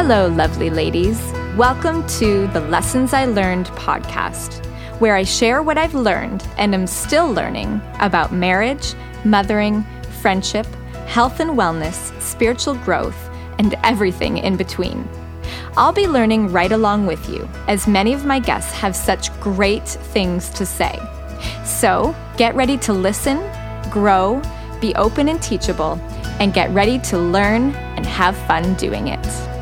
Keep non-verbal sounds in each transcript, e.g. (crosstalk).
Hello, lovely ladies. Welcome to the Lessons I Learned podcast, where I share what I've learned and am still learning about marriage, mothering, friendship, health and wellness, spiritual growth, and everything in between. I'll be learning right along with you, as many of my guests have such great things to say. So get ready to listen, grow, be open and teachable, and get ready to learn and have fun doing it.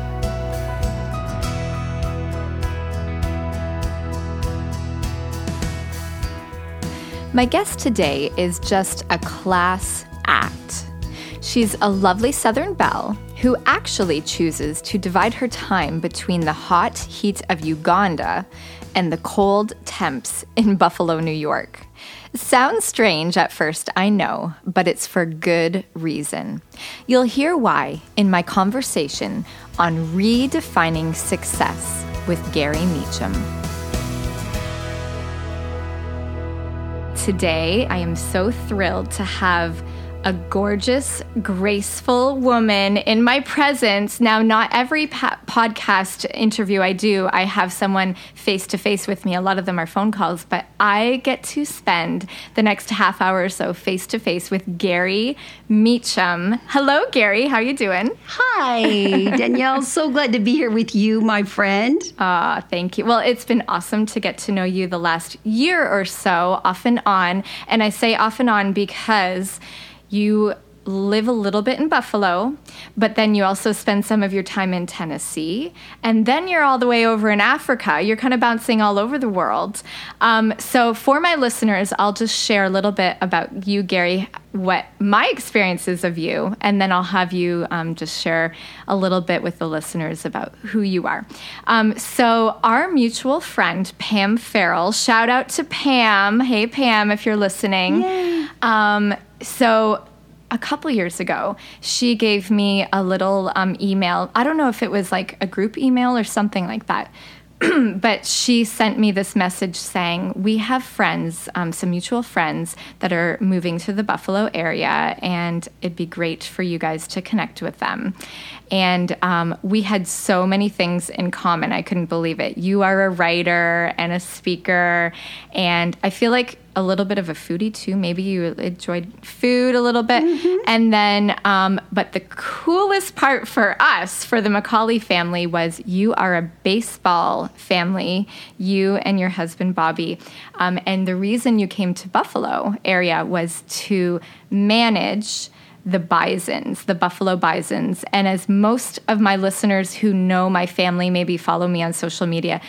My guest today is just a class act. She's a lovely Southern belle who actually chooses to divide her time between the hot heat of Uganda and the cold temps in (laughs) Buffalo, New York. Sounds strange at first, I know, but it's for good reason. You'll hear why in my conversation on redefining success with Gari Meacham. Today, I am so thrilled to have a gorgeous, graceful woman in my presence. Now, not every pa- podcast interview I do, I have someone face to face with me. A lot of them are phone calls, but I get to spend the next half hour or so face to face with Gari Meacham. Hello, Gari. How you doing? Hi, (laughs) Danielle. so glad to be here with you, my friend. Ah, thank you. Well, it's been awesome to get to know you the last year or so, off and on. And I say off and on because you live a little bit in Buffalo, but then you also spend some of your time in Tennessee, and then you're all the way over in Africa. You're kind of bouncing all over the world. Um, so, for my listeners, I'll just share a little bit about you, Gari, what my experiences of you, and then I'll have you um, just share a little bit with the listeners about who you are. Um, so, our mutual friend, Pam Farrell, shout out to Pam. Hey, Pam, if you're listening. Um, so, a couple years ago, she gave me a little um, email. I don't know if it was like a group email or something like that. (clears throat) but she sent me this message saying, We have friends, um, some mutual friends that are moving to the Buffalo area, and it'd be great for you guys to connect with them. And um, we had so many things in common. I couldn't believe it. You are a writer and a speaker, and I feel like a little bit of a foodie too. Maybe you enjoyed food a little bit. Mm-hmm. And then, um, but the coolest part for us, for the McCauley family, was you are a baseball family, you and your husband, Bobby. Um, and the reason you came to Buffalo area was to manage the bisons, the buffalo bisons. And as most of my listeners who know my family maybe follow me on social media,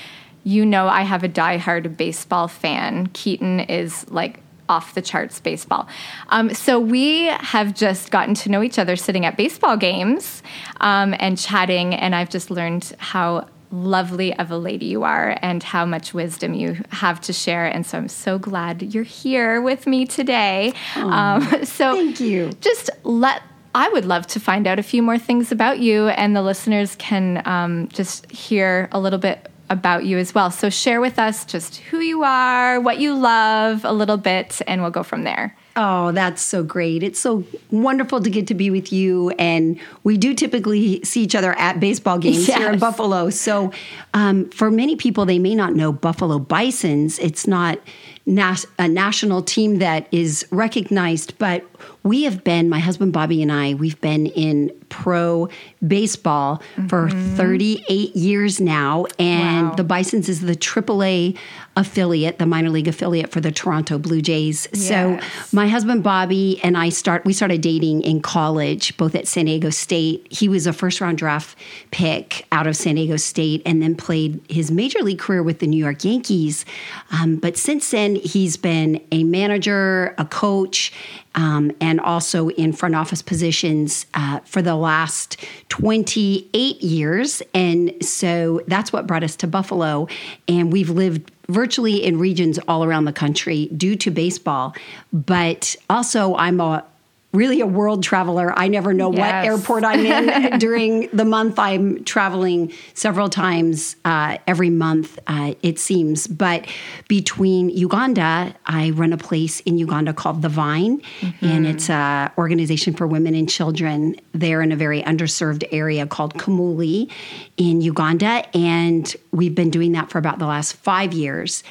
you know I have a diehard baseball fan. Keaton is like off the charts baseball. Um, so we have just gotten to know each other sitting at baseball games um, and chatting, and I've just learned how lovely of a lady you are and how much wisdom you have to share. And so I'm so glad you're here with me today. Oh, um, so thank you. Just let I would love to find out a few more things about you, and the listeners can um, just hear a little bit about you as well. So share with us just who you are, what you love a little bit, and we'll go from there. Oh, that's so great. It's so wonderful to get to be with you. And we do typically see each other at baseball games yes. here in Buffalo. So, um, for many people, they may not know Buffalo Bisons. It's not nas- a national team that is recognized, but we have been, my husband Bobby and I, we've been in pro baseball mm-hmm. for 38 years now. And wow. the Bisons is the AAA affiliate, the minor league affiliate for the Toronto Blue Jays. Yes. So my husband Bobby and I start we started dating in college, both at San Diego State. He was a first round draft pick out of San Diego State and then played his major league career with the New York Yankees. Um, but since then, he's been a manager, a coach, um, and also in front office positions uh, for the last 28 years. And so that's what brought us to Buffalo. And we've lived virtually in regions all around the country due to baseball. But also, I'm a really a world traveler. I never know yes. what airport I'm in (laughs) during the month. I'm traveling several times uh, every month, uh, it seems. But between Uganda, I run a place in Uganda called The Vine, mm-hmm. and it's an organization for women and children there in a very underserved area called Kamuli in Uganda. And we've been doing that for about the last five years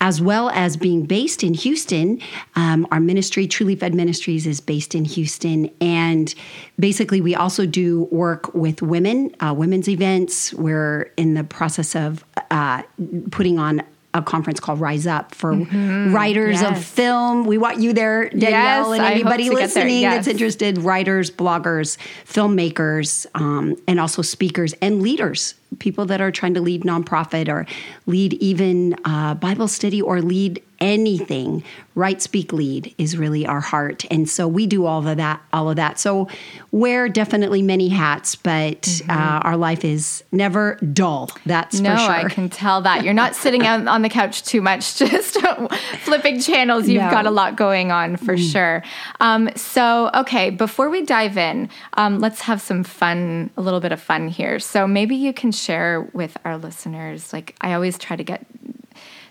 as well as being based in Houston. Um, our ministry, Truly Fed Ministries, is based in Houston. And basically, we also do work with women, uh, women's events. We're in the process of uh, putting on a conference called Rise Up for mm-hmm. writers yes. of film. We want you there, Danielle, yes, and anybody listening yes. that's interested writers, bloggers, filmmakers, um, and also speakers and leaders people that are trying to lead nonprofit or lead even uh, Bible study or lead anything. Write Speak Lead is really our heart, and so we do all of that. All of that. So wear definitely many hats, but mm-hmm. uh, our life is never dull. That's no, for sure. I can tell that you're not sitting on, on the couch too much, (laughs) just flipping channels. You've no. got a lot going on for mm. sure. Um, so okay, before we dive in, um, let's have some fun. A little bit of fun here. So maybe you can share with our listeners? Like, I always try to get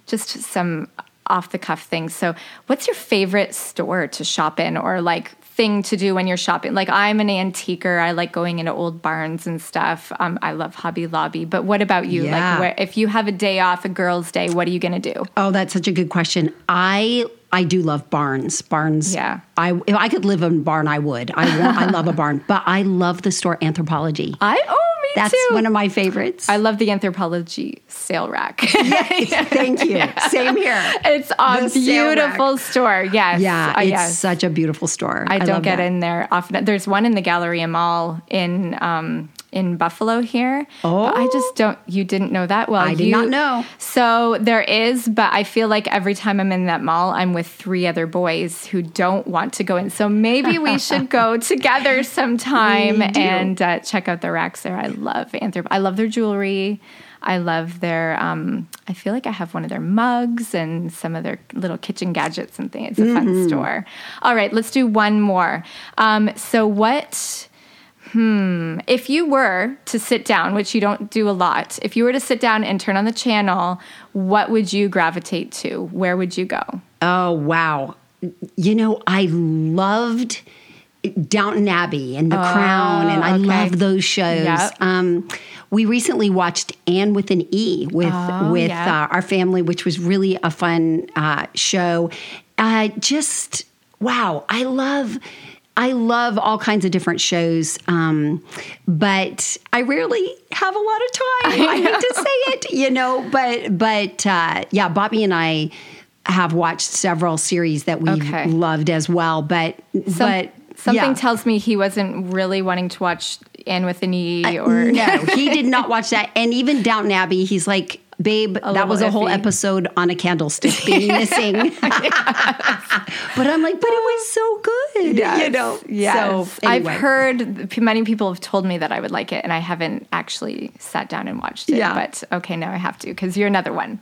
just some off the cuff things. So, what's your favorite store to shop in or like thing to do when you're shopping? Like, I'm an antiquer. I like going into old barns and stuff. Um, I love Hobby Lobby. But what about you? Yeah. Like, where, if you have a day off, a girl's day, what are you going to do? Oh, that's such a good question. I I do love barns. Barns. Yeah. I if I could live in a barn, I would. I want. I love a (laughs) barn, but I love the store Anthropologie. I oh that's too. That's one of my favorites. I love the Anthropologie sale rack. yes, (laughs) thank you. Yeah. Same here. It's a the beautiful store. Yes. Yeah, uh, it's yes. such a beautiful store. I, I don't get that. in there often. There's one in the Galleria Mall in um, in Buffalo here. Oh, I just don't. You didn't know that well. I did you, not know. So there is, but I feel like every time I'm in that mall, I'm with three other boys who don't want to go in. So maybe we (laughs) should go together sometime and uh, check out the racks there. I love Anthrop. I love their jewelry. I love their. Um, I feel like I have one of their mugs and some of their little kitchen gadgets and things. It's a mm-hmm. fun store. All right, let's do one more. Um, so what? Hmm. If you were to sit down, which you don't do a lot, if you were to sit down and turn on the channel, what would you gravitate to? Where would you go? Oh, wow. You know, I loved Downton Abbey and The oh, Crown, and I okay. love those shows. Yep. Um, we recently watched Anne with an E with oh, with yeah. uh, our family, which was really a fun uh, show. Uh, just wow, I love I love all kinds of different shows, um, but I rarely have a lot of time. I, (laughs) I hate to say it, you know, but but uh, yeah, Bobby and I have watched several series that we've okay. loved as well. But Some, but something yeah. tells me he wasn't really wanting to watch Anne with an E or uh, no, he did (laughs) not watch that. And even Downton Abbey, he's like babe, a that was a iffy. whole episode on a candlestick being (laughs) missing. but I'm like, but it was so good. Yes. You know? Yes. So, anyway. I've heard many people have told me that I would like it, and I haven't actually sat down and watched it. Yeah. But okay, now I have to because you're another one.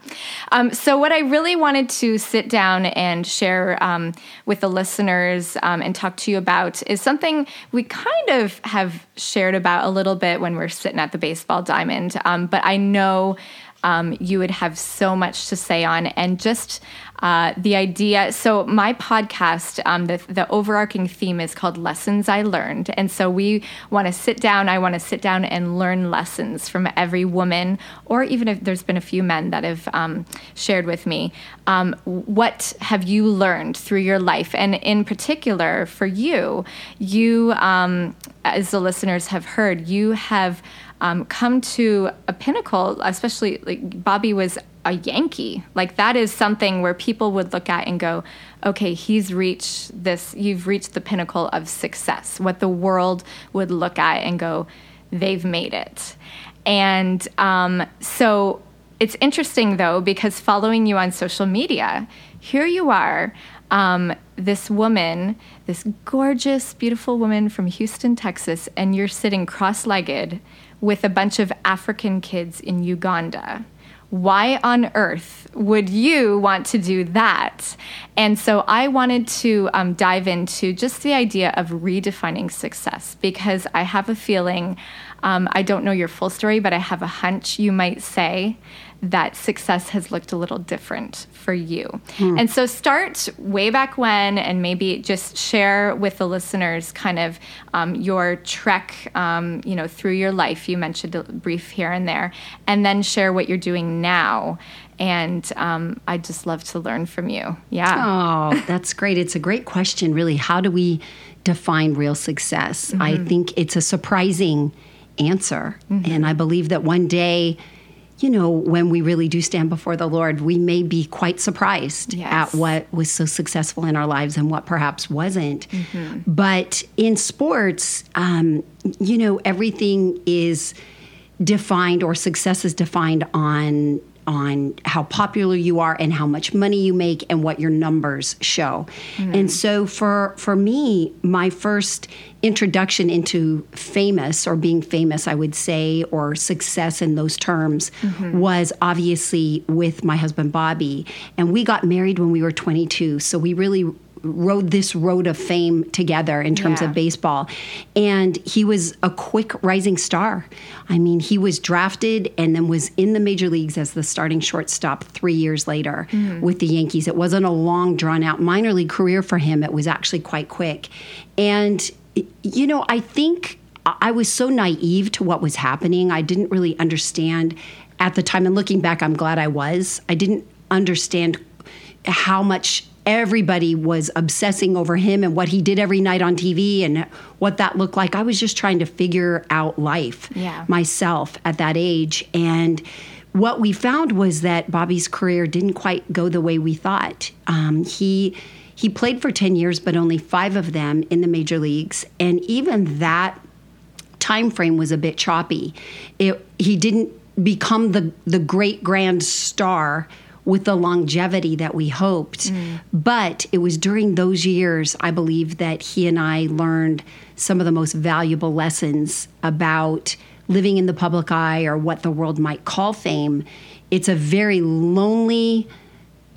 Um, so, what I really wanted to sit down and share um, with the listeners um, and talk to you about is something we kind of have shared about a little bit when we're sitting at the baseball diamond. Um, but I know um, you would have so much to say on. And just uh, the idea so, my podcast, um, the, the overarching theme is called Lessons I Learned. And so, we want to sit down, I want to sit down and learn lessons from every woman, or even if there's been a few men that have um, shared with me. Um, what have you learned through your life? And in particular, for you, you, um, as the listeners have heard, you have um, come to a pinnacle, especially like Bobby was a Yankee. Like that is something where people would look at and go, okay, he's reached this, you've reached the pinnacle of success, what the world would look at and go, they've made it. And um, so it's interesting though, because following you on social media, here you are, um, this woman, this gorgeous, beautiful woman from Houston, Texas, and you're sitting cross legged with a bunch of African kids in Uganda. why on earth would you want to do that? And so I wanted to um, dive into just the idea of redefining success because I have a feeling, um, I don't know your full story, but I have a hunch you might say that success has looked a little different for you. Hmm. And so start way back when and maybe just share with the listeners kind of um, your trek, um, you know, through your life. You mentioned a brief here and there, and then share what you're doing now. And um, I'd just love to learn from you. Yeah. Oh, that's great. It's a great question, really. How do we define real success? Mm-hmm. I think it's a surprising answer. Mm-hmm. And I believe that one day, you know, when we really do stand before the Lord, we may be quite surprised yes. at what was so successful in our lives and what perhaps wasn't. Mm-hmm. But in sports, um, you know, everything is defined or success is defined on on how popular you are and how much money you make and what your numbers show. Mm. And so for for me, my first introduction into famous or being famous, I would say, or success in those terms mm-hmm. was obviously with my husband Bobby. And we got married when we were 22. So we really rode this road of fame together in terms yeah. of baseball. And he was a quick rising star. I mean, he was drafted and then was in the major leagues as the starting shortstop three years later mm-hmm. with the Yankees. It wasn't a long, drawn out minor league career for him, it was actually quite quick. And, you know, I think I was so naive to what was happening. I didn't really understand at the time. And looking back, I'm glad I was. I didn't understand how much everybody was obsessing over him and what he did every night on TV and what that looked like. I was just trying to figure out life yeah. myself at that age. And what we found was that Bobby's career didn't quite go the way we thought. Um, he he played for 10 years, but only five of them in the major leagues. And even that time frame was a bit choppy. It, he didn't become the, the great grand star with the longevity that we hoped. Mm. But it was during those years, I believe, that he and I learned some of the most valuable lessons about living in the public eye or what the world might call fame. It's a very lonely,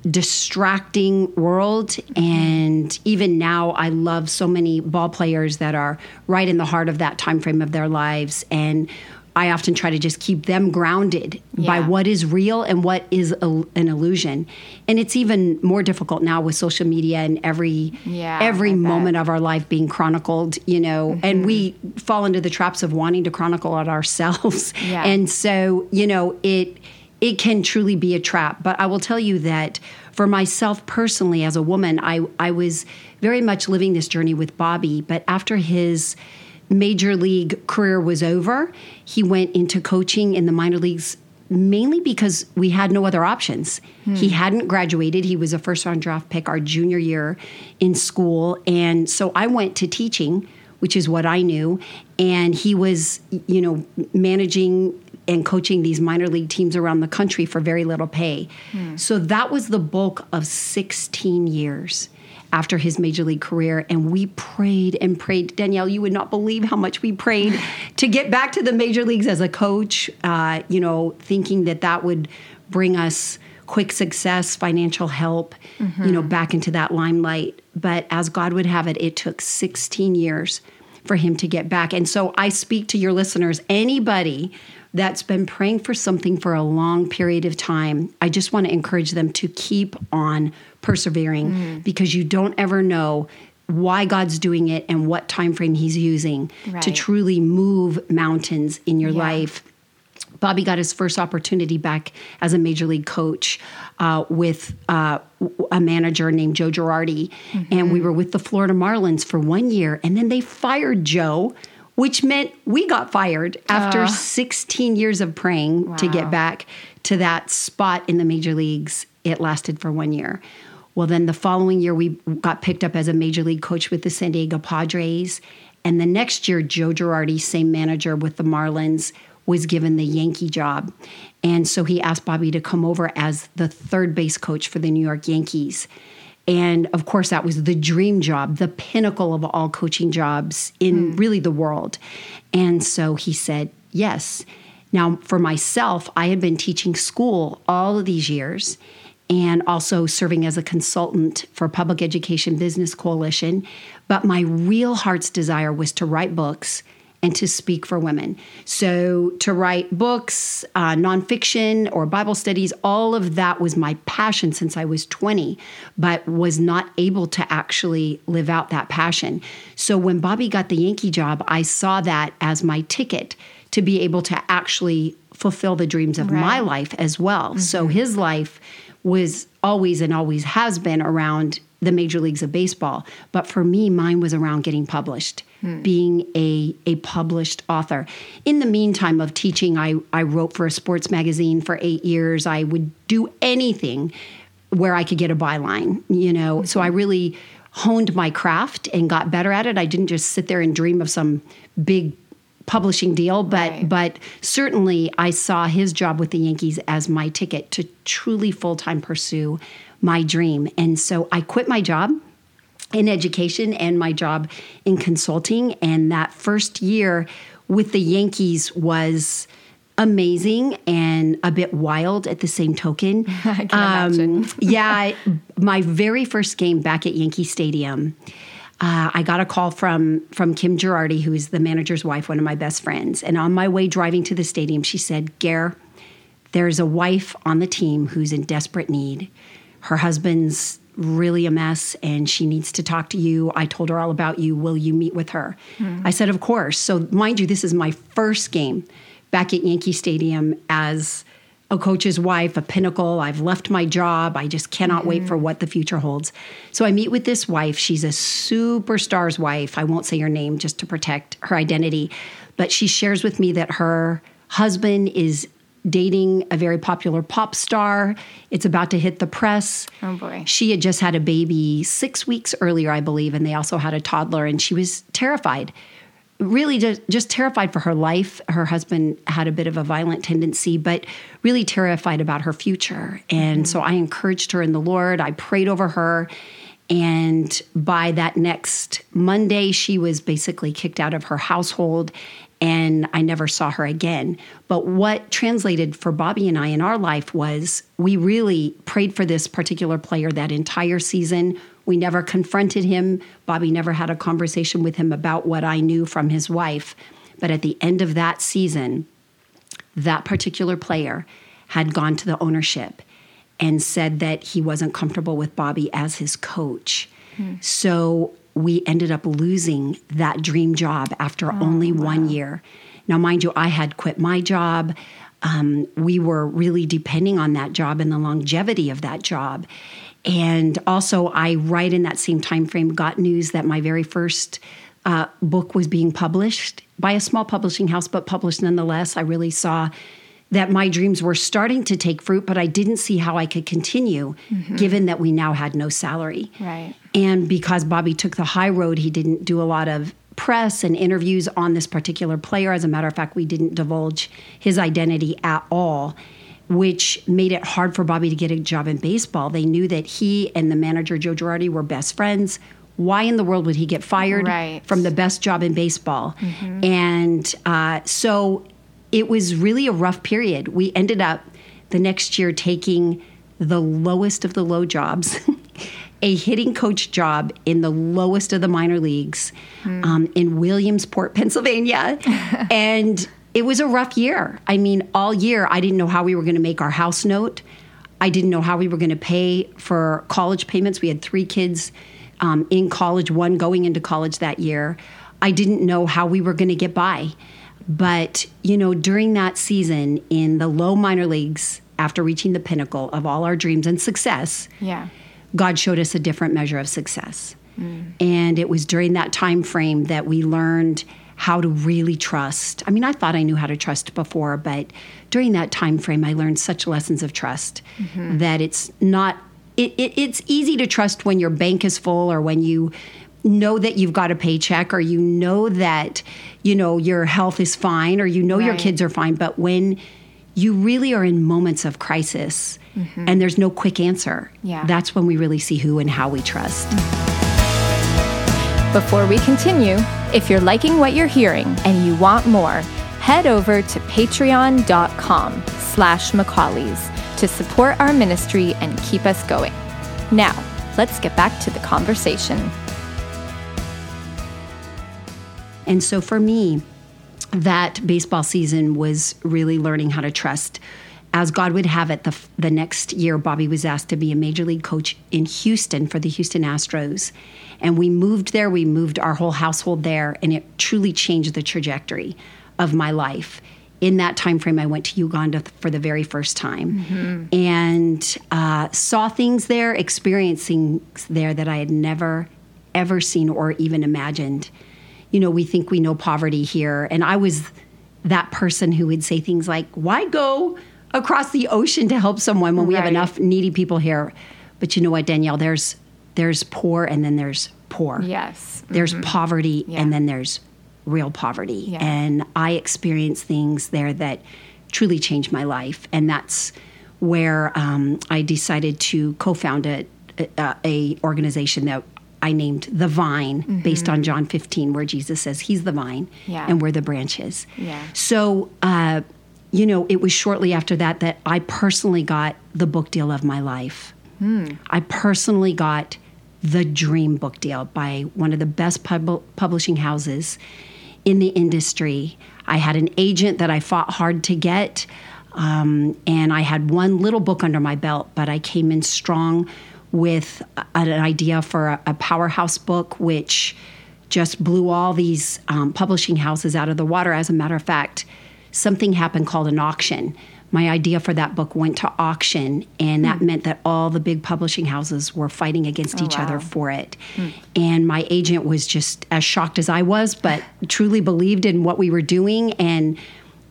distracting world mm-hmm. and even now i love so many ball players that are right in the heart of that time frame of their lives and I often try to just keep them grounded yeah. by what is real and what is a, an illusion. And it's even more difficult now with social media and every yeah, every moment of our life being chronicled, you know, mm-hmm. and we fall into the traps of wanting to chronicle it ourselves. (laughs) Yeah. And so, you know, it it can truly be a trap. But I will tell you that for myself personally as a woman, I I was very much living this journey with Bobby, but after his major league career was over, he went into coaching in the minor leagues mainly because we had no other options. Hmm. He hadn't graduated. He was a first round draft pick our junior year in school. And so I went to teaching, which is what I knew. And he was, you know, managing and coaching these minor league teams around the country for very little pay. Hmm. So that was the bulk of 16 years after his major league career. And we prayed and prayed. Danielle, you would not believe how much we prayed to get back to the major leagues as a coach, uh, you know, thinking that that would bring us quick success, financial help, mm-hmm. you know, back into that limelight. But as God would have it, it took 16 years for him to get back. And so I speak to your listeners, anybody that's been praying for something for a long period of time, I just want to encourage them to keep on persevering mm. because you don't ever know why God's doing it and what time frame he's using right. to truly move mountains in your yeah. life. Bobby got his first opportunity back as a major league coach uh, with uh, a manager named Joe Girardi. Mm-hmm. And we were with the Florida Marlins for one year. And then they fired Joe which meant we got fired after uh, 16 years of praying wow. to get back to that spot in the major leagues. It lasted for one year. Well, then the following year, we got picked up as a major league coach with the San Diego Padres. And the next year, Joe Girardi, same manager with the Marlins, was given the Yankee job. And so he asked Bobby to come over as the third base coach for the New York Yankees. And of course, that was the dream job, the pinnacle of all coaching jobs in mm. really the world. And so he said, yes. Now, for myself, I had been teaching school all of these years and also serving as a consultant for Public Education Business Coalition. But my real heart's desire was to write books and to speak for women. So, to write books, uh, nonfiction, or Bible studies, all of that was my passion since I was 20, but was not able to actually live out that passion. So, when Bobby got the Yankee job, I saw that as my ticket to be able to actually fulfill the dreams of right. my life as well. Mm-hmm. So, his life was always and always has been around the major leagues of baseball. But for me, mine was around getting published, hmm. being a, a published author. In the meantime of teaching, I, I wrote for a sports magazine for eight years. I would do anything where I could get a byline, you know. Mm-hmm. So I really honed my craft and got better at it. I didn't just sit there and dream of some big publishing deal, but right. but certainly I saw his job with the Yankees as my ticket to truly full time pursue my dream. And so I quit my job in education and my job in consulting. And that first year with the Yankees was amazing and a bit wild at the same token. (laughs) I can um, imagine. yeah, my very first game back at Yankee Stadium uh, I got a call from from Kim Girardi, who is the manager's wife, one of my best friends. And on my way driving to the stadium, she said, "Gare, there's a wife on the team who's in desperate need. Her husband's really a mess, and she needs to talk to you. I told her all about you. Will you meet with her?" Mm-hmm. I said, "Of course." So, mind you, this is my first game back at Yankee Stadium as a coach's wife, a pinnacle. I've left my job. I just cannot mm-hmm. wait for what the future holds. So I meet with this wife. She's a superstar's wife. I won't say her name just to protect her identity, but she shares with me that her husband is dating a very popular pop star. It's about to hit the press. Oh boy. She had just had a baby 6 weeks earlier, I believe, and they also had a toddler and she was terrified really just, just terrified for her life. Her husband had a bit of a violent tendency, but really terrified about her future. And mm-hmm. so I encouraged her in the Lord. I prayed over her. And by that next Monday, she was basically kicked out of her household and I never saw her again. But what translated for Bobby and I in our life was we really prayed for this particular player that entire season. We never confronted him. Bobby never had a conversation with him about what I knew from his wife. But at the end of that season, that particular player had gone to the ownership and said that he wasn't comfortable with Bobby as his coach. Hmm. So we ended up losing that dream job after oh, only wow. one year. Now, mind you, I had quit my job. Um, we were really depending on that job and the longevity of that job. And also, I right in that same time frame got news that my very first uh, book was being published by a small publishing house, but published nonetheless. I really saw that my dreams were starting to take fruit, but I didn't see how I could continue mm-hmm. given that we now had no salary. Right. And because Bobby took the high road, he didn't do a lot of press and interviews on this particular player. As a matter of fact, we didn't divulge his identity at all, which made it hard for Bobby to get a job in baseball. They knew that he and the manager, Joe Girardi, were best friends. Why in the world would he get fired right. from the best job in baseball? Mm-hmm. And uh, so it was really a rough period. We ended up the next year taking the lowest of the low jobs, (laughs) a hitting coach job in the lowest of the minor leagues mm. um, in Williamsport, (laughs) Pennsylvania. (laughs) and it was a rough year. I mean, all year, I didn't know how we were going to make our house note. I didn't know how we were going to pay for college payments. We had three kids um, in college, one going into college that year. I didn't know how we were going to get by. But, you know, during that season in the low minor leagues, after reaching the pinnacle of all our dreams and success, yeah. God showed us a different measure of success. Mm. And it was during that time frame that we learned how to really trust. I mean, I thought I knew how to trust before, but during that time frame I learned such lessons of trust mm-hmm. that it's not it, it, it's easy to trust when your bank is full or when you know that you've got a paycheck or you know that you know your health is fine or you know right. your kids are fine but when you really are in moments of crisis mm-hmm. and there's no quick answer yeah. that's when we really see who and how we trust before we continue if you're liking what you're hearing and you want more head over to patreon.com slash McCauley's to support our ministry and keep us going. Now, let's get back to the conversation. And so for me, that baseball season was really learning how to trust. As God would have it, the, the next year, Bobby was asked to be a major league coach in Houston for the Houston Astros. And we moved there, we moved our whole household there, and it truly changed the trajectory of my life. In that time frame, I went to Uganda for the very first time mm-hmm. and uh, saw things there, experiencing there that I had never, ever seen or even imagined you know, we think we know poverty here. And I was that person who would say things like, why go across the ocean to help someone when we right. have enough needy people here? But you know what, Danielle, there's there's poor and then there's poor. Yes. There's mm-hmm. poverty yeah. and then there's real poverty. Yeah. And I experienced things there that truly changed my life. And that's where um, I decided to co-found a, a, a organization that I named the vine mm-hmm. based on John 15, where Jesus says he's the vine yeah. and we're the branches. Yeah. So, uh, you know, it was shortly after that that I personally got the book deal of my life. Mm. I personally got the dream book deal by one of the best pub- publishing houses in the industry. I had an agent that I fought hard to get, um, and I had one little book under my belt, but I came in strong with an idea for a, a powerhouse book, which just blew all these um, publishing houses out of the water. As a matter of fact, something happened called an auction. My idea for that book went to auction, and that mm. meant that all the big publishing houses were fighting against oh, each wow. other for it. Mm. And my agent was just as shocked as I was, but truly believed in what we were doing and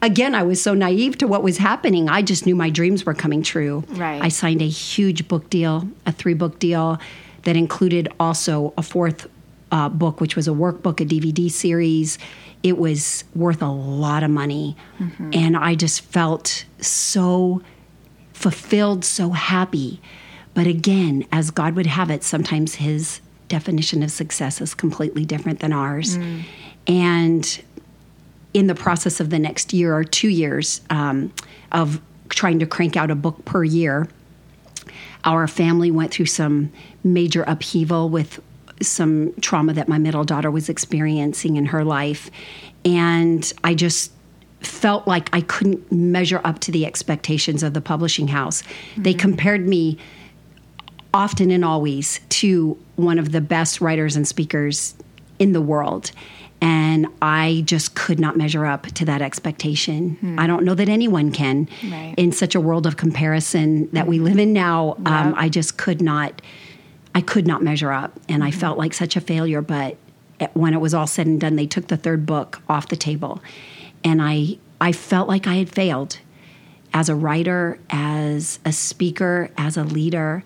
again, I was so naive to what was happening. I just knew my dreams were coming true. Right. I signed a huge book deal, a three book deal that included also a fourth uh, book, which was a workbook, a DVD series. It was worth a lot of money. Mm-hmm. And I just felt so fulfilled, so happy. But again, as God would have it, sometimes His definition of success is completely different than ours. Mm. And in the process of the next year or two years um, of trying to crank out a book per year, our family went through some major upheaval with some trauma that my middle daughter was experiencing in her life. And I just felt like I couldn't measure up to the expectations of the publishing house. Mm-hmm. They compared me often and always to one of the best writers and speakers in the world and I just could not measure up to that expectation. Hmm. I don't know that anyone can right. in such a world of comparison that we live in now. Yep. Um, I just could not. I could not measure up, and. I felt like such a failure. But when it was all said and done, they took the third book off the table, and I I felt like I had failed as a writer, as a speaker, as a leader.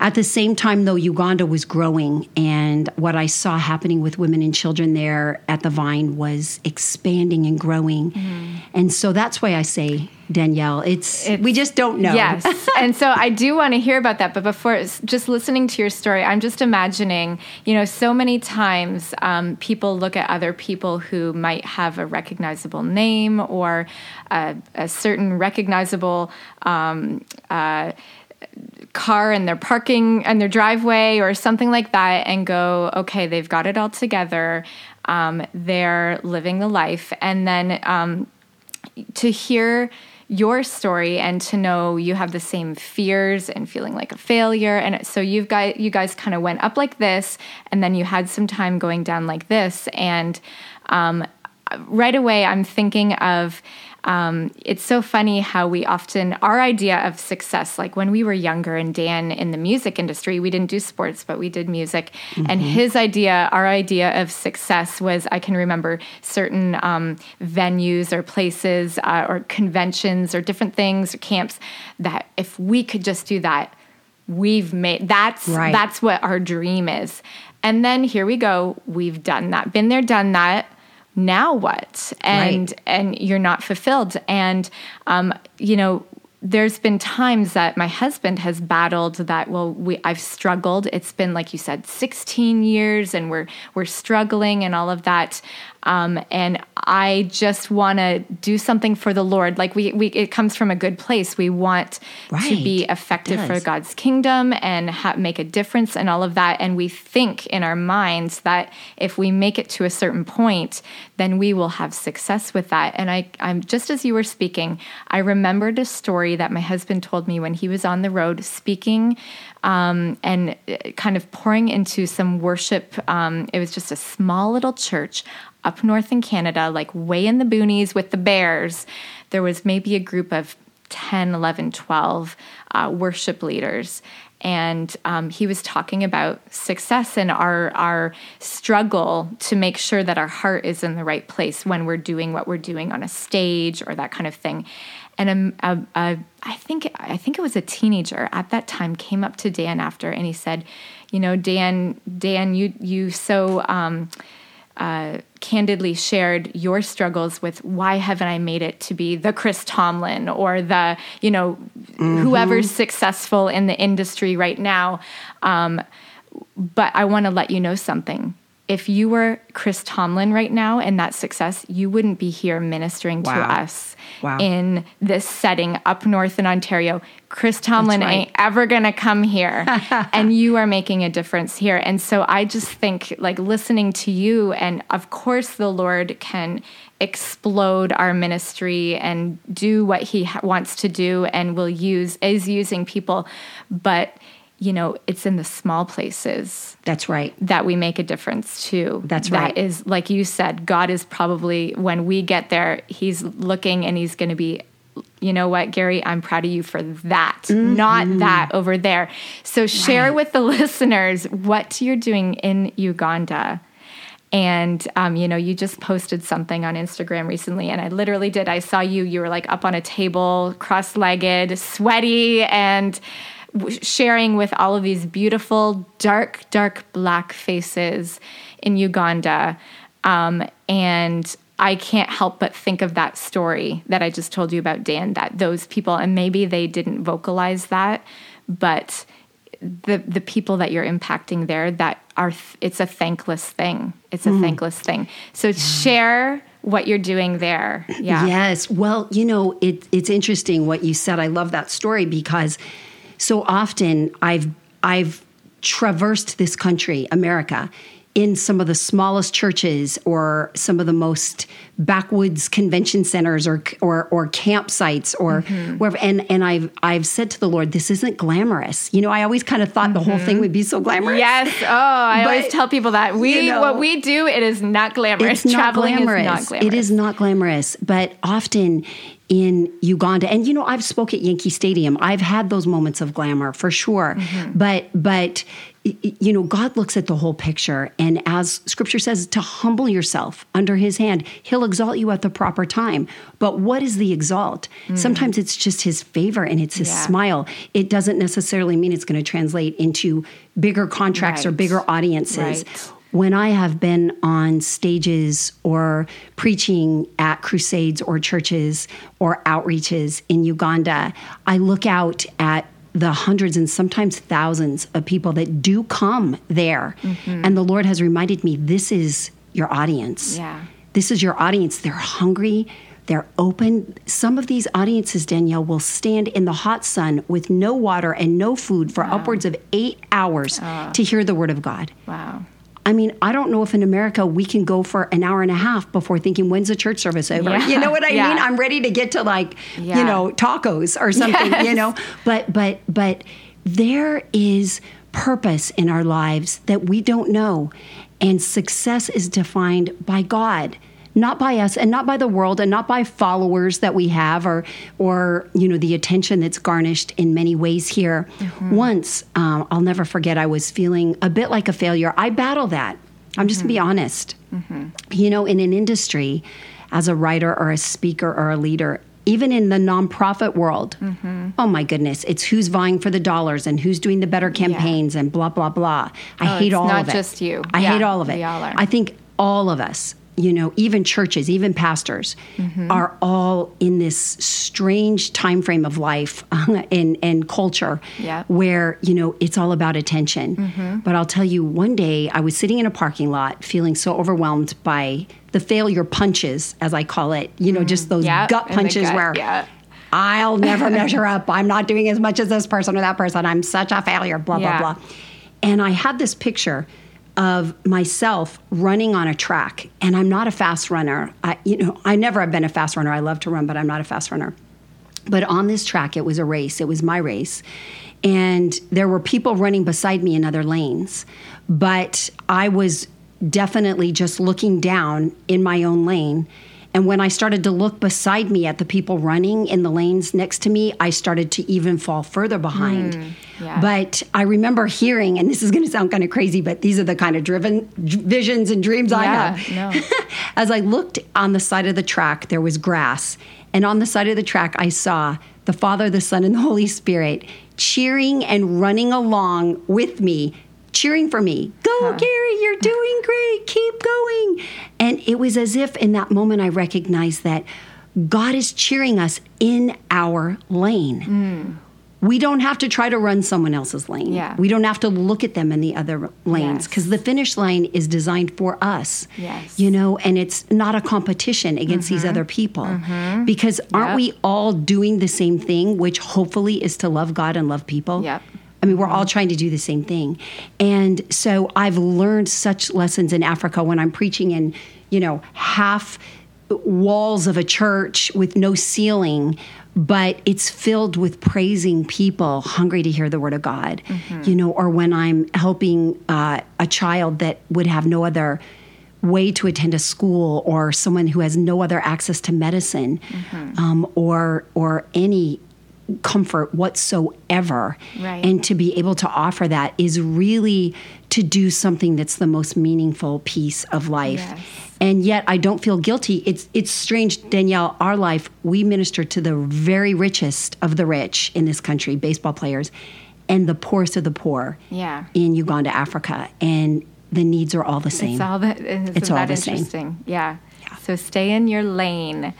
At the same time, though, Uganda was growing, and what I saw happening with women and children there at the Vine was expanding and growing. Mm-hmm. And so that's why I say, Danielle, it's, it's we just don't know. Yes. (laughs) and so I do want to hear about that. But before, just listening to your story, I'm just imagining, you know, so many times um, people look at other people who might have a recognizable name or a, a certain recognizable. Um, uh, car and their parking and their driveway or something like that and go, okay, they've got it all together. Um, they're living the life. And then um, to hear your story and to know you have the same fears and feeling like a failure and so you've got you guys kind of went up like this and then you had some time going down like this and um, right away i'm thinking of um, it's so funny how we often, our idea of success, like when we were younger and Dan in the music industry, we didn't do sports, but we did music. Mm-hmm. And his idea, our idea of success was I can remember certain um, venues or places uh, or conventions or different things or camps that if we could just do that, we've made that's right. that's what our dream is. And then here we go, we've done that, been there, done that now what? And right. and you're not fulfilled. And um, you know there's been times that my husband has battled that well we I've struggled. It's been like you said 16 years and we're we're struggling and all of that Um, and I just want to do something for the Lord. Like we, we, it comes from a good place. We want right. to be effective for God's kingdom and ha- make a difference and all of that. And we think in our minds that if we make it to a certain point, then we will have success with that. And I, I'm just as you were speaking, I remembered a story that my husband told me when he was on the road speaking um, and uh, kind of pouring into some worship. Um, it was just a small little church up north in Canada, like way in the boonies with the bears. There was maybe a group of 10, 11, 12 uh, worship leaders. And um, he was talking about success and our our struggle to make sure that our heart is in the right place when we're doing what we're doing on a stage or that kind of thing and a, a, a, I think I think it was a teenager at that time came up to Dan after and he said, you know, Dan, Dan, you you so um, uh, candidly shared your struggles with why haven't I made it to be the Chris Tomlin or the you know mm-hmm. whoever's successful in the industry right now. Um, but I want to let you know something if you were Chris Tomlin right now and that success, you wouldn't be here ministering wow. to us wow. in this setting up north in Ontario. Chris Tomlin right. ain't ever gonna come here, (laughs) and you are making a difference here. And so I just think, like, listening to you, and of course, the Lord can explode our ministry and do what He ha- wants to do, and will use is using people, but you know, it's in the small places. That's right. That we make a difference too. That's right. That is, like you said, God is probably, when we get there, He's looking and He's going to be, you know what, Gari, I'm proud of you for that, mm-hmm. not that over there. So share right. with the (laughs) listeners what you're doing in Uganda. And, um, you know, you just posted something on Instagram recently, and I literally did. I saw you, you were like up on a table, cross legged, sweaty, and, sharing with all of these beautiful, dark, dark black faces in Uganda. Um, and I can't help but think of that story that I just told you about Dan, that those people, and maybe they didn't vocalize that, but the the people that you're impacting there that are it's a thankless thing. It's a mm. thankless thing. So share what you're doing there. Yeah. Yes. Well, you know, it, it's interesting what you said. I love that story because so often I've I've traversed this country, America, in some of the smallest churches or some of the most backwoods convention centers or or, or campsites or mm-hmm. wherever and and I've I've said to the Lord this isn't glamorous you know I always kind of thought mm-hmm. the whole thing mm-hmm. would be so glamorous yes oh I but, always tell people that we you know, what we do it is not glamorous it's not glamorous. is not glamorous it is not glamorous but often in Uganda. And you know, I've spoke at Yankee Stadium. I've had those moments of glamour for sure. Mm-hmm. But but you know, God looks at the whole picture and as scripture says to humble yourself under his hand, he'll exalt you at the proper time. But what is the exalt? Mm-hmm. Sometimes it's just his favor and it's his yeah. smile. It doesn't necessarily mean it's going to translate into bigger contracts right. or bigger audiences. Right when I have been on stages or preaching at crusades or churches or outreaches in Uganda, I look out at the hundreds and sometimes thousands of people that do come there. Mm-hmm. And the Lord has reminded me this is your audience. Yeah. This is your audience. They're hungry, they're open. Some of these audiences, Danielle, will stand in the hot sun with no water and no food for wow. upwards of eight hours uh, to hear the word of God. Wow. I mean, I don't know if in America we can go for an hour and a half before thinking, when's the church service over? Yeah. You know what I yeah. mean? I'm ready to get to like, yeah. you know, tacos or something, yes. you know? But, but, but there is purpose in our lives that we don't know. And success is defined by God not by us and not by the world and not by followers that we have or or you know the attention that's garnished in many ways here. Mm-hmm. Once um, I'll never forget, I was feeling a bit like a failure. I battle that. I'm just mm-hmm. gonna be mm-hmm. honest. Mm-hmm. You know, in an industry, as a writer or a speaker or a leader, even in the nonprofit world, mm-hmm. oh my goodness, it's who's vying for the dollars and who's doing the better campaigns yeah. and blah blah blah. I oh, hate all of it. Not just you. I yeah, hate all of it. We all are. I think all of us you know, even churches, even pastors Mm-hmm. are all in this strange time frame of life (laughs) and, and culture Yeah. where, you know, it's all about attention. But I'll tell you, one day I was sitting in a parking lot feeling so overwhelmed by the failure punches, as I call it, you know, just those Yeah, gut punches gut, where yeah. I'll never (laughs) measure up. I'm not doing as much as this person or that person. I'm such a failure, blah, Yeah. blah, blah. And I had this picture of myself running on a track, and I'm not a fast runner. I, you know, I never have been a fast runner. I love to run, but I'm not a fast runner. But on this track, it was a race. It was my race. And there were people running beside me in other lanes. But I was definitely just looking down in my own lane. And when I started to look beside me at the people running in the lanes next to me, I started to even fall further behind. Mm, yeah. But I remember hearing, and this is going to sound kind of crazy, but these are the kind of driven visions and dreams I Yeah, have. no. (laughs) As I looked on the side of the track, there was grass. And on the side of the track, I saw the Father, the Son, and the Holy Spirit cheering and running along with me, cheering for me. Go, Gari, you're (laughs) doing great. Keep going. And it was as if in that moment I recognized that God is cheering us in our lane. Hmm. We don't have to try to run someone else's lane. Yeah. We don't have to look at them in the other lanes Yes. because the finish line is designed for us. Yes. You know, and it's not a competition against these mm-hmm. other people. Mm-hmm. Because aren't Yep. we all doing the same thing, which hopefully is to love God and love people? Yep. I mean, we're all trying to do the same thing. And so I've learned such lessons in Africa when I'm preaching in, you know, half walls of a church with no ceiling, but it's filled with praising people hungry to hear the word of God, you know, or when I'm helping uh, a child that would have no other way to attend a school or someone who has no other access to medicine um, or or any comfort whatsoever Right. and to be able to offer that is really to do something that's the most meaningful piece of life Yes. and yet i don't feel guilty it's it's strange danielle our life we minister to the very richest of the rich in this country baseball players and the poorest of the poor Yeah. in uganda africa and the needs are all the same It's all that. Isn't It's all that the same. interesting? Yeah. So stay in your lane,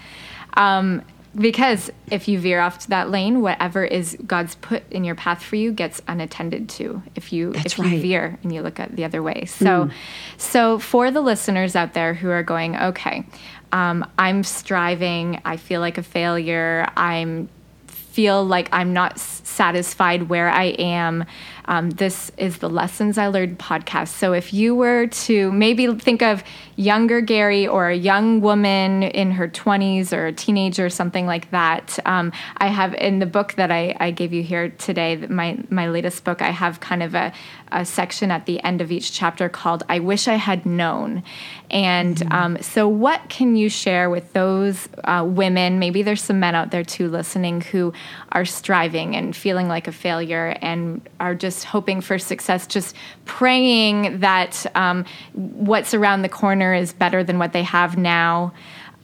um, because if you veer off to that lane, whatever is God's put in your path for you gets unattended to. If you That's if right. you veer and you look at the other way. So, so for the listeners out there who are going, okay, um, I'm striving. I feel like a failure. I'm feel like I'm not satisfied where I am. Um, this is the Lessons I Learned podcast. So if you were to maybe think of younger Gari or a young woman in her 20s or a teenager or something like that, um, I have in the book that I, I gave you here today, my, my latest book, I have kind of a, a section at the end of each chapter called I Wish I Had Known. And um, so, what can you share with those uh, women? Maybe there's some men out there too listening who are striving and feeling like a failure and are just hoping for success, just praying that um, what's around the corner is better than what they have now.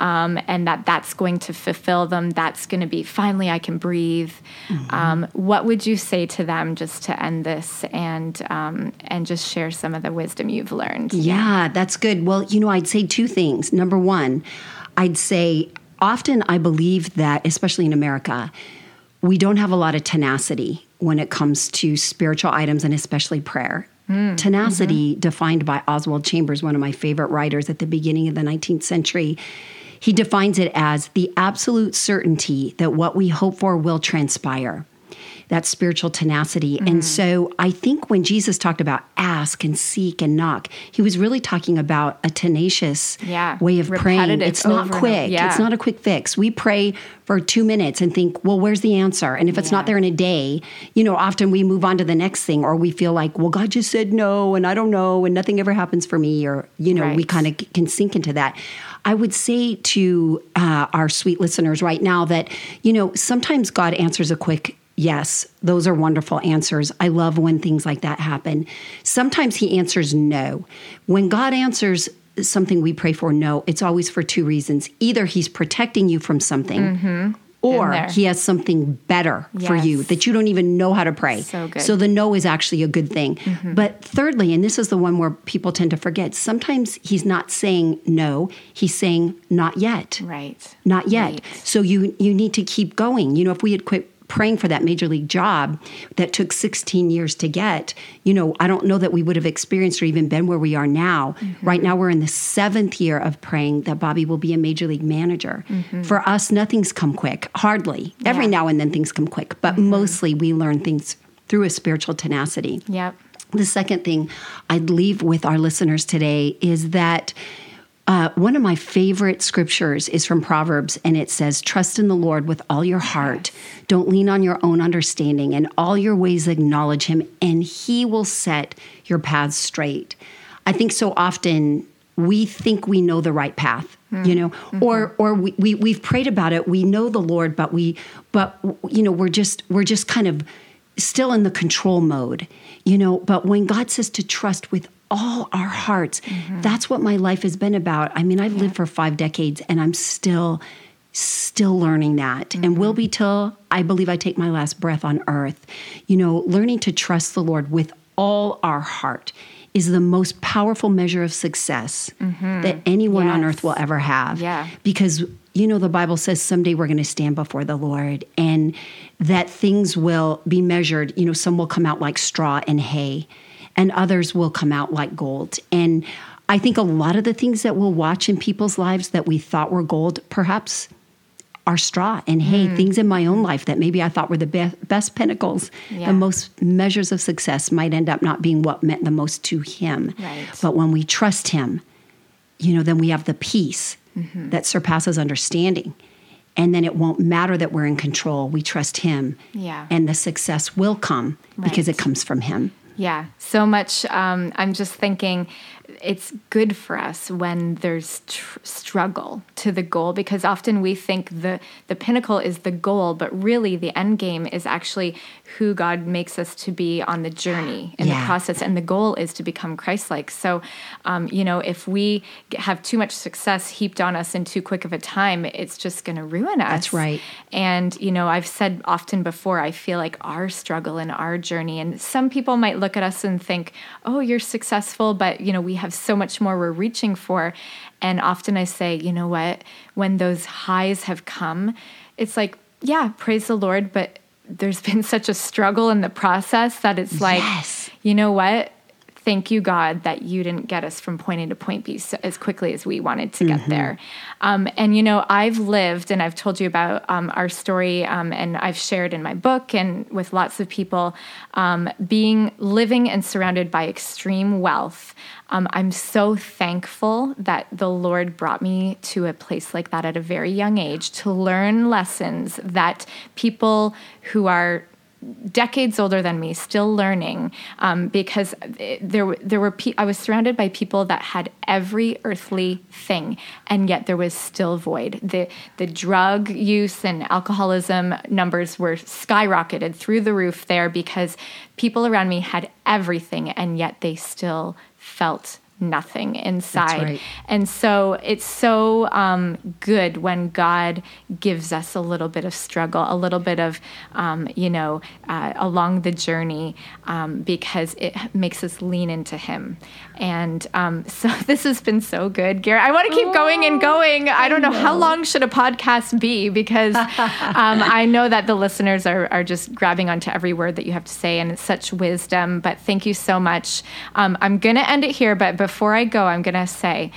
Um, and that that's going to fulfill them. That's going to be finally I can breathe. Um, what would you say to them just to end this and um, and just share some of the wisdom you've learned? Yeah, that's good. Well, you know, I'd say two things. Number one, I'd say often I believe that, especially in America, we don't have a lot of tenacity when it comes to spiritual items and especially prayer. Hmm. Tenacity, mm-hmm. defined by Oswald Chambers, one of my favorite writers at the beginning of the 19th century, he defines it as the absolute certainty that what we hope for will transpire that spiritual tenacity. Mm-hmm. And so I think when Jesus talked about ask and seek and knock, he was really talking about a tenacious Yeah, way of praying. It's not over and over. quick. Yeah. It's not a quick fix. We pray for two minutes and think, well, where's the answer? And if it's not there in a day, you know, often we move on to the next thing or we feel like, well, God just said no and I don't know and nothing ever happens for me or, you know, we kind of can sink into that. I would say to uh, our sweet listeners right now that, you know, sometimes God answers a quick yes. Those are wonderful answers. I love when things like that happen. Sometimes He answers no. When God answers something we pray for no, it's always for two reasons. Either He's protecting you from something. or he has something better yes. for you that you don't even know how to pray. So. So the no is actually a good thing. Mm-hmm. But thirdly, and this is the one where people tend to forget, sometimes he's not saying no, he's saying not yet. Right. Not yet. Right. So you you need to keep going. You know, if we had quit praying for that major league job that took 16 years to get, you know, I don't know that we would have experienced or even been where we are now. Mm-hmm. Right now, we're in the seventh year of praying that Bobby will be a major league manager. Mm-hmm. For us, nothing's come quick, hardly. Yeah. Every now and then things come quick, but mm-hmm. mostly we learn things through a spiritual tenacity. Yep. The second thing I'd leave with our listeners today is that uh, one of my favorite scriptures is from Proverbs, and it says, Trust in the Lord with all your heart. Don't lean on your own understanding. and all your ways acknowledge him, and he will set your paths straight. I think so often we think we know the right path mm. you know mm-hmm. or or we, we we've prayed about it we know the lord but we but you know we're just we're just kind of still in the control mode you know but when god says to trust with all our hearts. Mm-hmm. That's what my life has been about. I mean, I've yeah. lived for five decades and I'm still still learning that mm-hmm. and will be till I believe I take my last breath on earth. You know, learning to trust the Lord with all our heart is the most powerful measure of success mm-hmm. that anyone yes. on earth will ever have. Yeah. Because you know the Bible says someday we're going to stand before the Lord and that things will be measured, you know, some will come out like straw and hay and others will come out like gold. And I think a lot of the things that we'll watch in people's lives that we thought were gold, perhaps are straw and hay, mm. things in my own life that maybe I thought were the be- best pinnacles, yeah. the most measures of success might end up not being what meant the most to him. Right. But when we trust him, you know, then we have the peace mm-hmm. that surpasses understanding. And then it won't matter that we're in control. We trust him. Yeah. And the success will come right. because it comes from him. Yeah, so much. Um, I'm just thinking it's good for us when there's tr- struggle to the goal because often we think the the pinnacle is the goal but really the end game is actually who God makes us to be on the journey in yeah. the process and the goal is to become Christ-like. So um, you know if we have too much success heaped on us in too quick of a time it's just going to ruin us. That's right. And you know I've said often before I feel like our struggle and our journey and some people might look at us and think oh you're successful but you know we have so much more we're reaching for. And often I say, you know what? When those highs have come, it's like, yeah, praise the Lord, but there's been such a struggle in the process that it's like, yes. you know what? Thank you, God, that you didn't get us from point A to point B so, as quickly as we wanted to get mm-hmm. there. Um, and, you know, I've lived, and I've told you about um, our story, um, and I've shared in my book and with lots of people, um, being living and surrounded by extreme wealth. Um, I'm so thankful that the Lord brought me to a place like that at a very young age to learn lessons that people who are decades older than me, still learning, um, because there there were pe- I was surrounded by people that had every earthly thing, and yet there was still void. the The drug use and alcoholism numbers were skyrocketed through the roof there because people around me had everything, and yet they still felt nothing inside. Right. And so it's so um, good when God gives us a little bit of struggle, a little bit of, um, you know, uh, along the journey um, because it makes us lean into Him. And um, (laughs) so this has been so good, Gari. I want to keep oh, going and going. I don't know, know, how long should a podcast be because (laughs) um, I know that the listeners are, are just grabbing onto every word that you have to say and it's such wisdom. But thank you so much. Um, I'm going to end it here, but before I go, I'm going to say,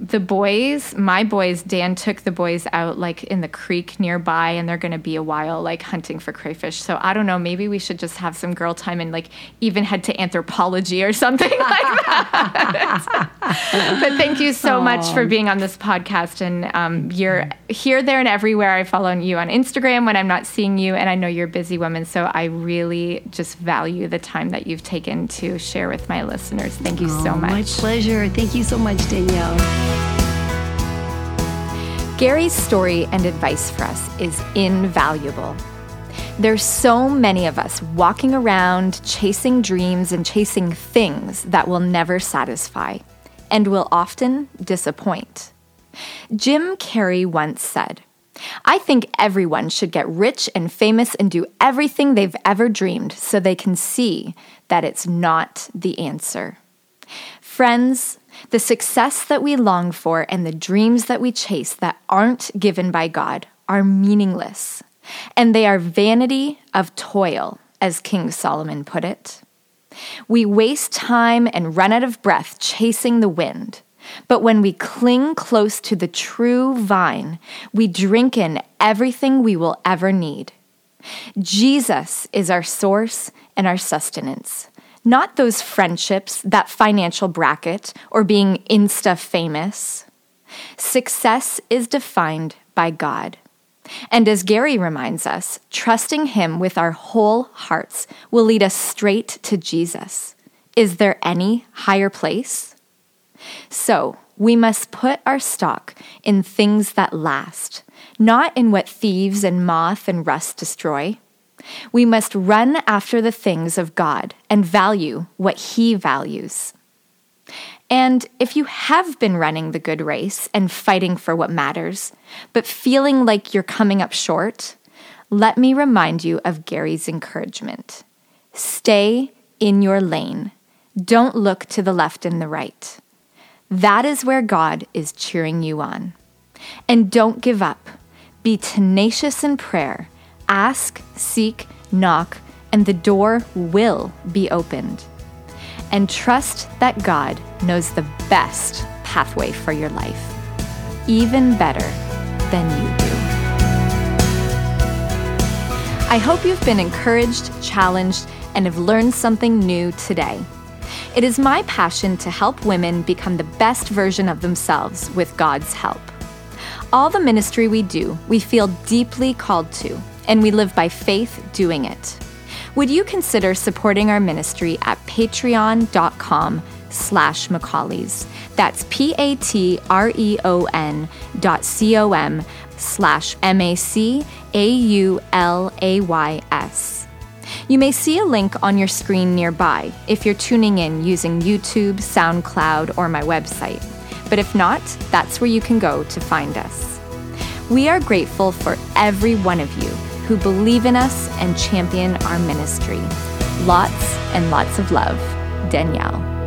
the boys, my boys, Dan took the boys out like in the creek nearby, and they're going to be a while like hunting for crayfish. So I don't know. Maybe we should just have some girl time and like even head to Anthropologie or something (laughs) like that. (laughs) but thank you so Aww. much for being on this podcast. And um, you're here, there, and everywhere. I follow you on Instagram when I'm not seeing you, and I know you're a busy woman. So I really just value the time that you've taken to share with my listeners. Thank you so much. My pleasure. Thank you so much, Danielle. Gari's story and advice for us is invaluable. There's so many of us walking around chasing dreams and chasing things that will never satisfy and will often disappoint. Jim Carrey once said, I think everyone should get rich and famous and do everything they've ever dreamed so they can see that it's not the answer. Friends, the success that we long for and the dreams that we chase that aren't given by God are meaningless, and they are vanity of toil, as King Solomon put it. We waste time and run out of breath chasing the wind. But when we cling close to the true vine, we drink in everything we will ever need. Jesus is our source and our sustenance, not those friendships, that financial bracket, or being Insta famous. Success is defined by God. And as Gari reminds us, trusting Him with our whole hearts will lead us straight to Jesus. Is there any higher place? So, we must put our stock in things that last, not in what thieves and moth and rust destroy. We must run after the things of God and value what He values. And if you have been running the good race and fighting for what matters, but feeling like you're coming up short, let me remind you of Gari's encouragement. Stay in your lane. Don't look to the left and the right. That is where God is cheering you on. And don't give up. Be tenacious in prayer. Ask, seek, knock, and the door will be opened. And trust that God knows the best pathway for your life, even better than you do. I hope you've been encouraged, challenged, and have learned something new today. It is my passion to help women become the best version of themselves with God's help. All the ministry we do, we feel deeply called to, and we live by faith doing it. Would you consider supporting our ministry at patreon.com slash Macaulays? That's P-A-T-R-E-O-N dot C-O-M slash M-A-C-A-U-L-A-Y-S. You may see a link on your screen nearby if you're tuning in using YouTube, SoundCloud, or my website. But if not, that's where you can go to find us. We are grateful for every one of you who believe in us and champion our ministry. Lots and lots of love, Danielle.